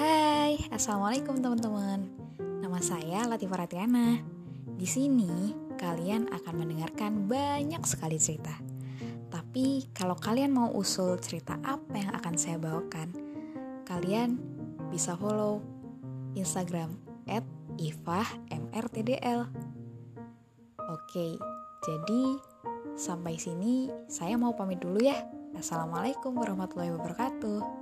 Hai, assalamualaikum teman-teman. Nama saya Latifah Ratiana. Di sini kalian akan mendengarkan banyak sekali cerita. Tapi kalau kalian mau usul cerita apa yang akan saya bawakan, kalian bisa follow Instagram @ifahmrtdl. Oke, jadi sampai sini saya mau pamit dulu ya. Assalamualaikum warahmatullahi wabarakatuh.